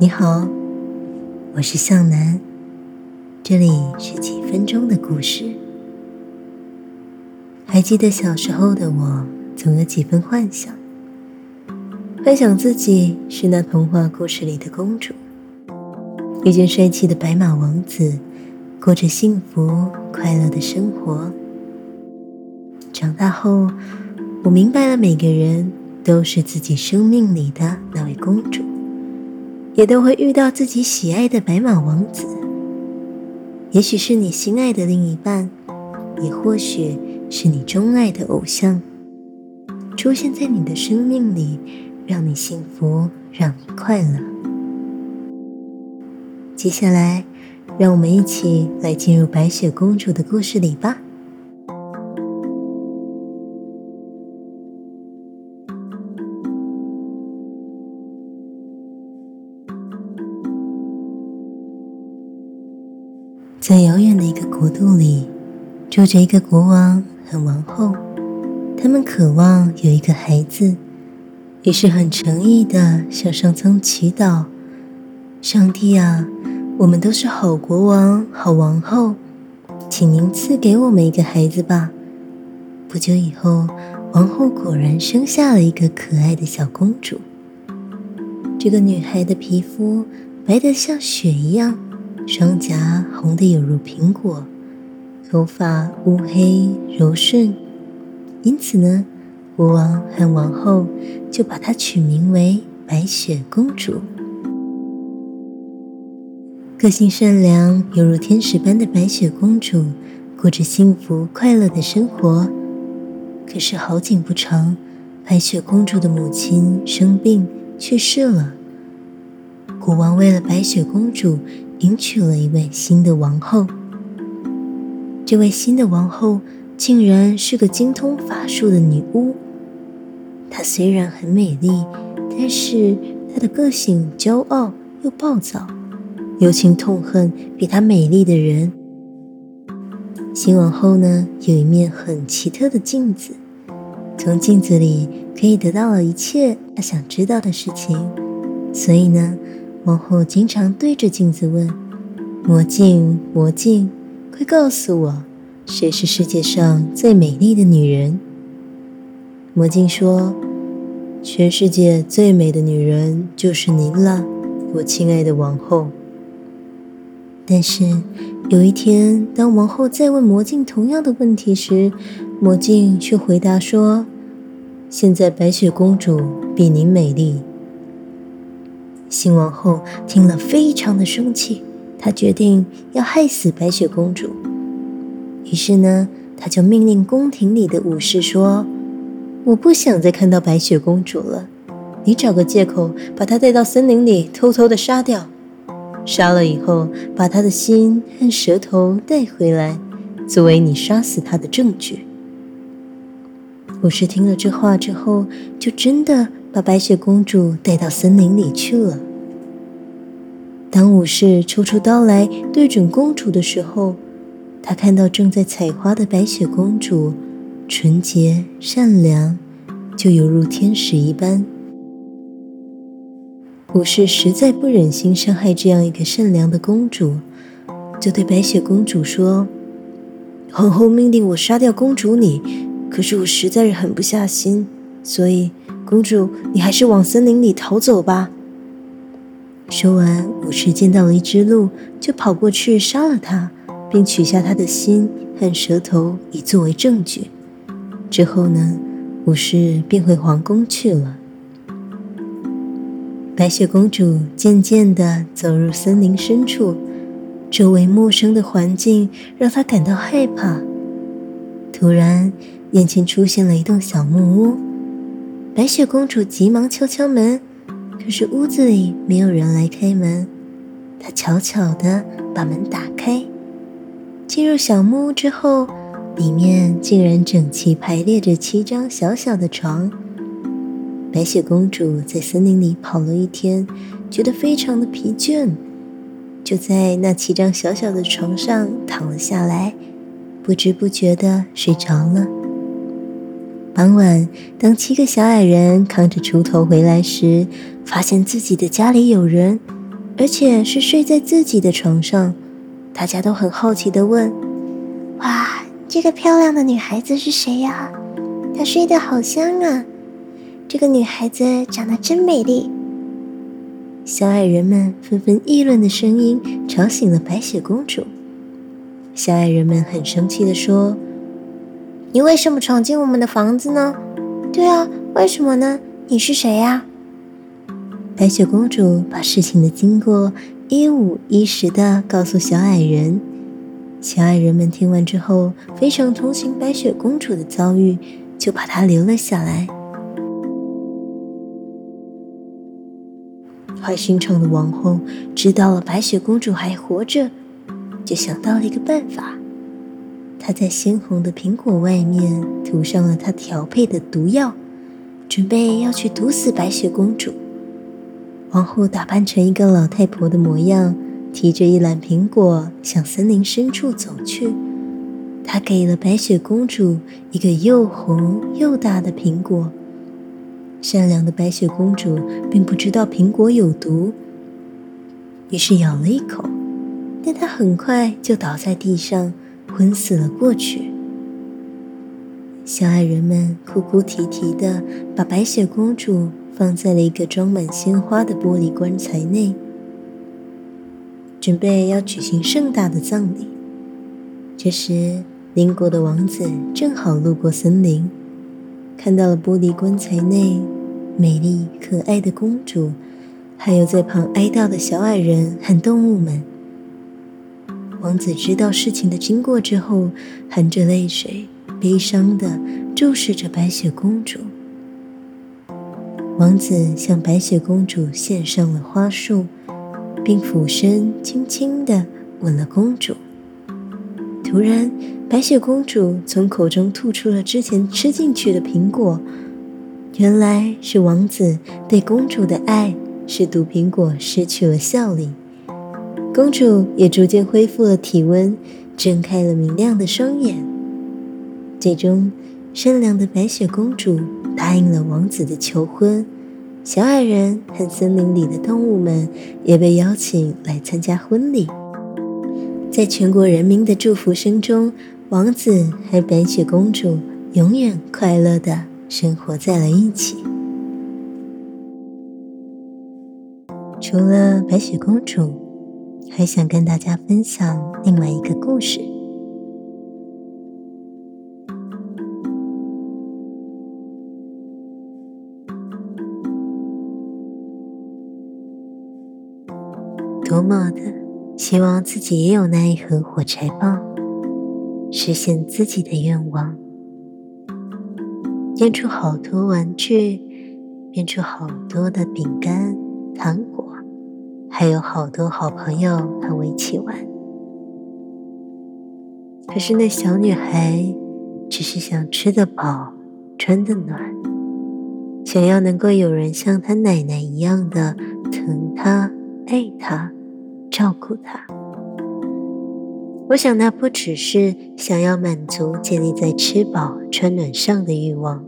你好，我是向南，这里是几分钟的故事。还记得小时候的我，总有几分幻想，幻想自己是那童话故事里的公主，遇见帅气的白马王子，过着幸福快乐的生活。长大后，我明白了，每个人都是自己生命里的那位公主。也都会遇到自己喜爱的白马王子，也许是你心爱的另一半，也或许是你钟爱的偶像，出现在你的生命里，让你幸福，让你快乐。接下来，让我们一起来进入白雪公主的故事里吧。国度里，住着一个国王和王后。他们渴望有一个孩子，于是很诚意的向上苍祈祷：“上帝啊，我们都是好国王、好王后，请您赐给我们一个孩子吧。”不久以后，王后果然生下了一个可爱的小公主。这个女孩的皮肤白得像雪一样。双颊红得有如苹果，头发乌黑柔顺，因此呢，国王和王后就把她取名为白雪公主。个性善良，犹如天使般的白雪公主，过着幸福快乐的生活。可是好景不长，白雪公主的母亲生病去世了。国王为了白雪公主。迎娶了一位新的王后。这位新的王后竟然是个精通法术的女巫。她虽然很美丽，但是她的个性骄傲又暴躁，尤其痛恨比她美丽的人。新王后呢，有一面很奇特的镜子，从镜子里可以得到了一切她想知道的事情，所以呢。王后经常对着镜子问：“魔镜，魔镜，快告诉我，谁是世界上最美丽的女人？”魔镜说：“全世界最美的女人就是您了，我亲爱的王后。”但是有一天，当王后再问魔镜同样的问题时，魔镜却回答说：“现在白雪公主比您美丽。”新王后听了，非常的生气，他决定要害死白雪公主。于是呢，他就命令宫廷里的武士说：“我不想再看到白雪公主了，你找个借口把她带到森林里，偷偷的杀掉。杀了以后，把她的心和舌头带回来，作为你杀死她的证据。”武士听了这话之后，就真的。把白雪公主带到森林里去了。当武士抽出刀来对准公主的时候，他看到正在采花的白雪公主，纯洁善良，就犹如天使一般。武士实在不忍心伤害这样一个善良的公主，就对白雪公主说：“皇后命令我杀掉公主你，可是我实在是狠不下心，所以。”公主，你还是往森林里逃走吧。说完，武士见到了一只鹿，就跑过去杀了它，并取下它的心和舌头，以作为证据。之后呢，武士便回皇宫去了。白雪公主渐渐地走入森林深处，周围陌生的环境让她感到害怕。突然，眼前出现了一栋小木屋。白雪公主急忙敲敲门，是屋子里没有人来开门。她悄悄地把门打开，进入小木屋之后，里面竟然整齐排列着七张小小的床。白雪公主在森林里跑了一天，觉得非常的疲倦，就在那七张小小的床上躺了下来，不知不觉地睡着了。傍晚，当七个小矮人扛着锄头回来时，发现自己的家里有人，而且是睡在自己的床上。大家都很好奇的问：“哇，这个漂亮的女孩子是谁呀？她睡得好香啊！这个女孩子长得真美丽。”小矮人们纷纷议论的声音吵醒了白雪公主。小矮人们很生气的说：“你为什么闯进我们的房子呢？对啊，为什么呢？你是谁呀？”白雪公主把事情的经过一五一十的告诉小矮人。小矮人们听完之后，非常同情白雪公主的遭遇，就把她留了下来。坏心肠的王后知道了白雪公主还活着，就想到了一个办法。她在鲜红的苹果外面涂上了她调配的毒药，准备要去毒死白雪公主。王后打扮成一个老太婆的模样，提着一篮苹果向森林深处走去。她给了白雪公主一个又红又大的苹果。善良的白雪公主并不知道苹果有毒，于是咬了一口，但她很快就倒在地上，昏死了过去。小矮人们哭哭啼啼的把白雪公主放在了一个装满鲜花的玻璃棺材内，准备要举行盛大的葬礼。这时，邻国的王子正好路过森林。看到了玻璃棺材内美丽可爱的公主，还有在旁哀悼的小矮人和动物们。王子知道事情的经过之后，含着泪水，悲伤的注视着白雪公主。王子向白雪公主献上了花束，并俯身轻轻的吻了公主。突然，白雪公主从口中吐出了之前吃进去的苹果，原来是王子对公主的爱使毒苹果失去了效力，公主也逐渐恢复了体温，睁开了明亮的双眼。最终，善良的白雪公主答应了王子的求婚，小矮人和森林里的动物们也被邀请来参加婚礼。在全国人民的祝福声中，王子和白雪公主永远快乐的生活在了一起。除了白雪公主，还想跟大家分享另外一个故事。多么的！希望自己也有那一盒火柴棒，实现自己的愿望，变出好多玩具，变出好多的饼干、糖果，还有好多好朋友和我一起玩。可是那小女孩只是想吃得饱、穿得暖，想要能够有人像她奶奶一样的疼她、爱她。照顾她，我想那不只是想要满足建立在吃饱穿暖上的欲望，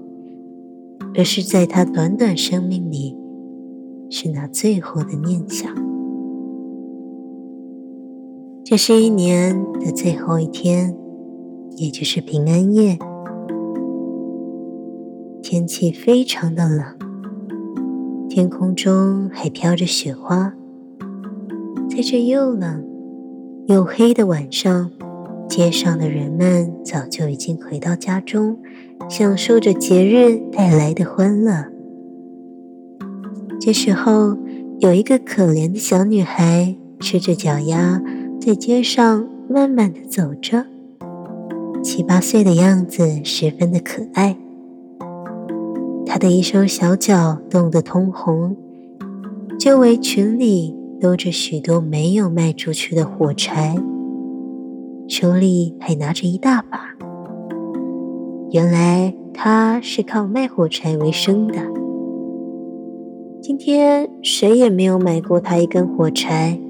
而是在他短短生命里，是那最后的念想。这是一年的最后一天，也就是平安夜，天气非常的冷，天空中还飘着雪花。在这又冷又黑的晚上，街上的人们早就已经回到家中，享受着节日带来的欢乐。这时候，有一个可怜的小女孩吃着脚丫，在街上慢慢的走着，七八岁的样子，十分的可爱。她的一双小脚冻得通红，周围裙里。兜着许多没有卖出去的火柴，手里还拿着一大把。原来他是靠卖火柴为生的。今天谁也没有买过他一根火柴，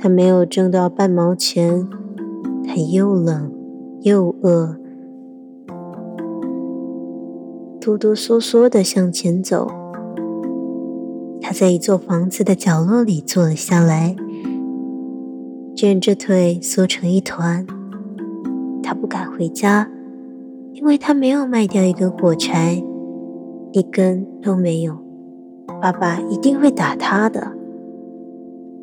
他没有挣到半毛钱。他又冷又饿，哆哆嗦嗦的向前走。他在一座房子的角落里坐了下来，卷着腿缩成一团。他不敢回家，因为他没有卖掉一根火柴，一根都没有。爸爸一定会打他的。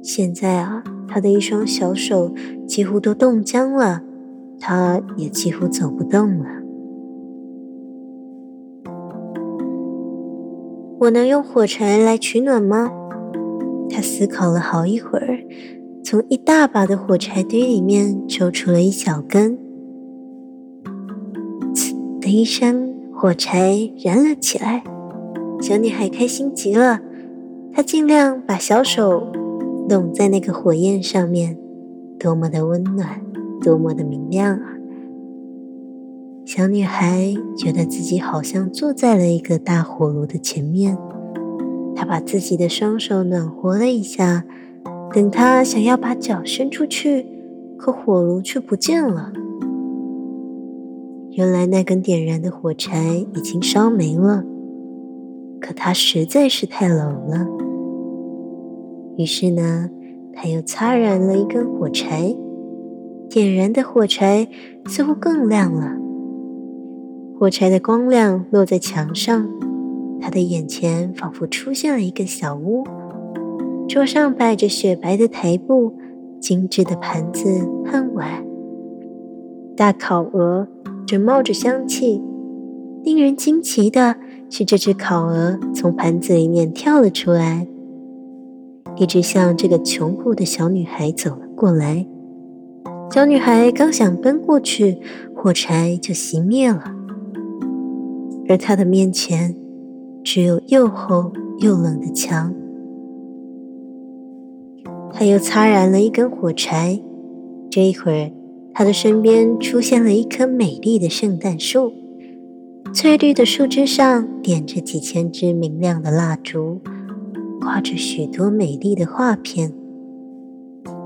现在啊，他的一双小手几乎都冻僵了，他也几乎走不动了。我能用火柴来取暖吗？他思考了好一会儿，从一大把的火柴堆里面抽出了一小根。呲的一声，火柴燃了起来。小女孩开心极了，她尽量把小手拢在那个火焰上面，多么的温暖，多么的明亮啊！小女孩觉得自己好像坐在了一个大火炉的前面，她把自己的双手暖和了一下，等她想要把脚伸出去，可火炉却不见了。原来那根点燃的火柴已经烧没了，可它实在是太冷了。于是呢，他又擦燃了一根火柴，点燃的火柴似乎更亮了。火柴的光亮落在墙上，他的眼前仿佛出现了一个小屋，桌上摆着雪白的台布、精致的盘子和碗，大烤鹅。正冒着香气，令人惊奇的是，这只烤鹅从盘子里面跳了出来，一直向这个穷苦的小女孩走了过来。小女孩刚想奔过去，火柴就熄灭了，而她的面前只有又厚又冷的墙。她又擦燃了一根火柴，这一会儿。他的身边出现了一棵美丽的圣诞树，翠绿的树枝上点着几千支明亮的蜡烛，挂着许多美丽的画片。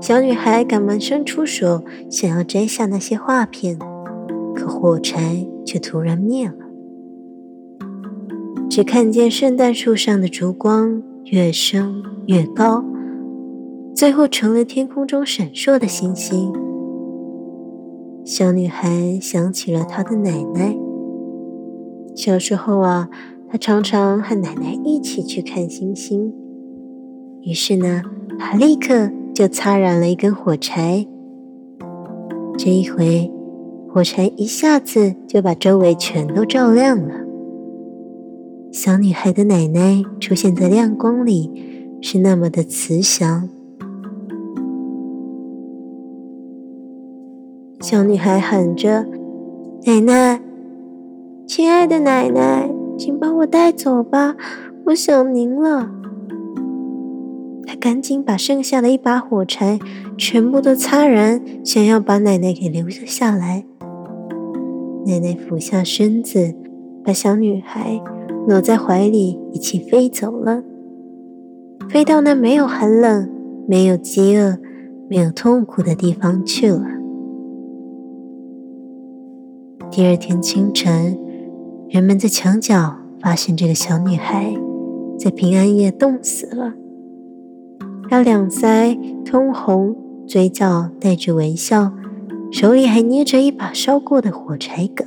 小女孩赶忙伸出手，想要摘下那些画片，可火柴却突然灭了，只看见圣诞树上的烛光越升越高，最后成了天空中闪烁的星星。小女孩想起了她的奶奶。小时候啊，她常常和奶奶一起去看星星。于是呢，她立刻就擦燃了一根火柴。这一回，火柴一下子就把周围全都照亮了。小女孩的奶奶出现在亮光里，是那么的慈祥。小女孩喊着：“奶奶，亲爱的奶奶，请把我带走吧，我想您了。”赶紧把剩下的一把火柴全部都擦燃，想要把奶奶给留了下来。奶奶俯下身子，把小女孩搂在怀里，一起飞走了，飞到那没有寒冷、没有饥饿、没有痛苦的地方去了。第二天清晨，人们在墙角发现这个小女孩在平安夜冻死了。她两腮通红，嘴角带着微笑，手里还捏着一把烧过的火柴梗。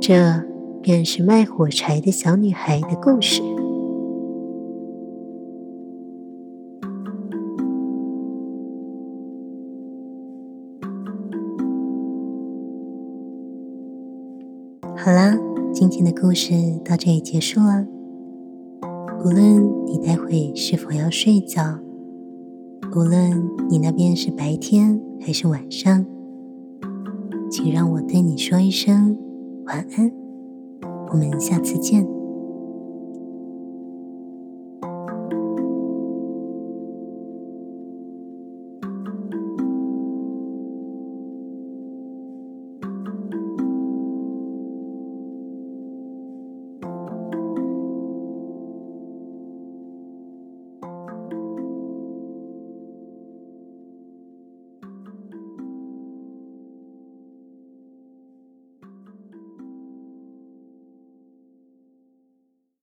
这便是卖火柴的小女孩的故事。好啦，今天的故事到这里结束了。无论你待会是否要睡觉，无论你那边是白天还是晚上，请让我对你说一声晚安。我们下次见。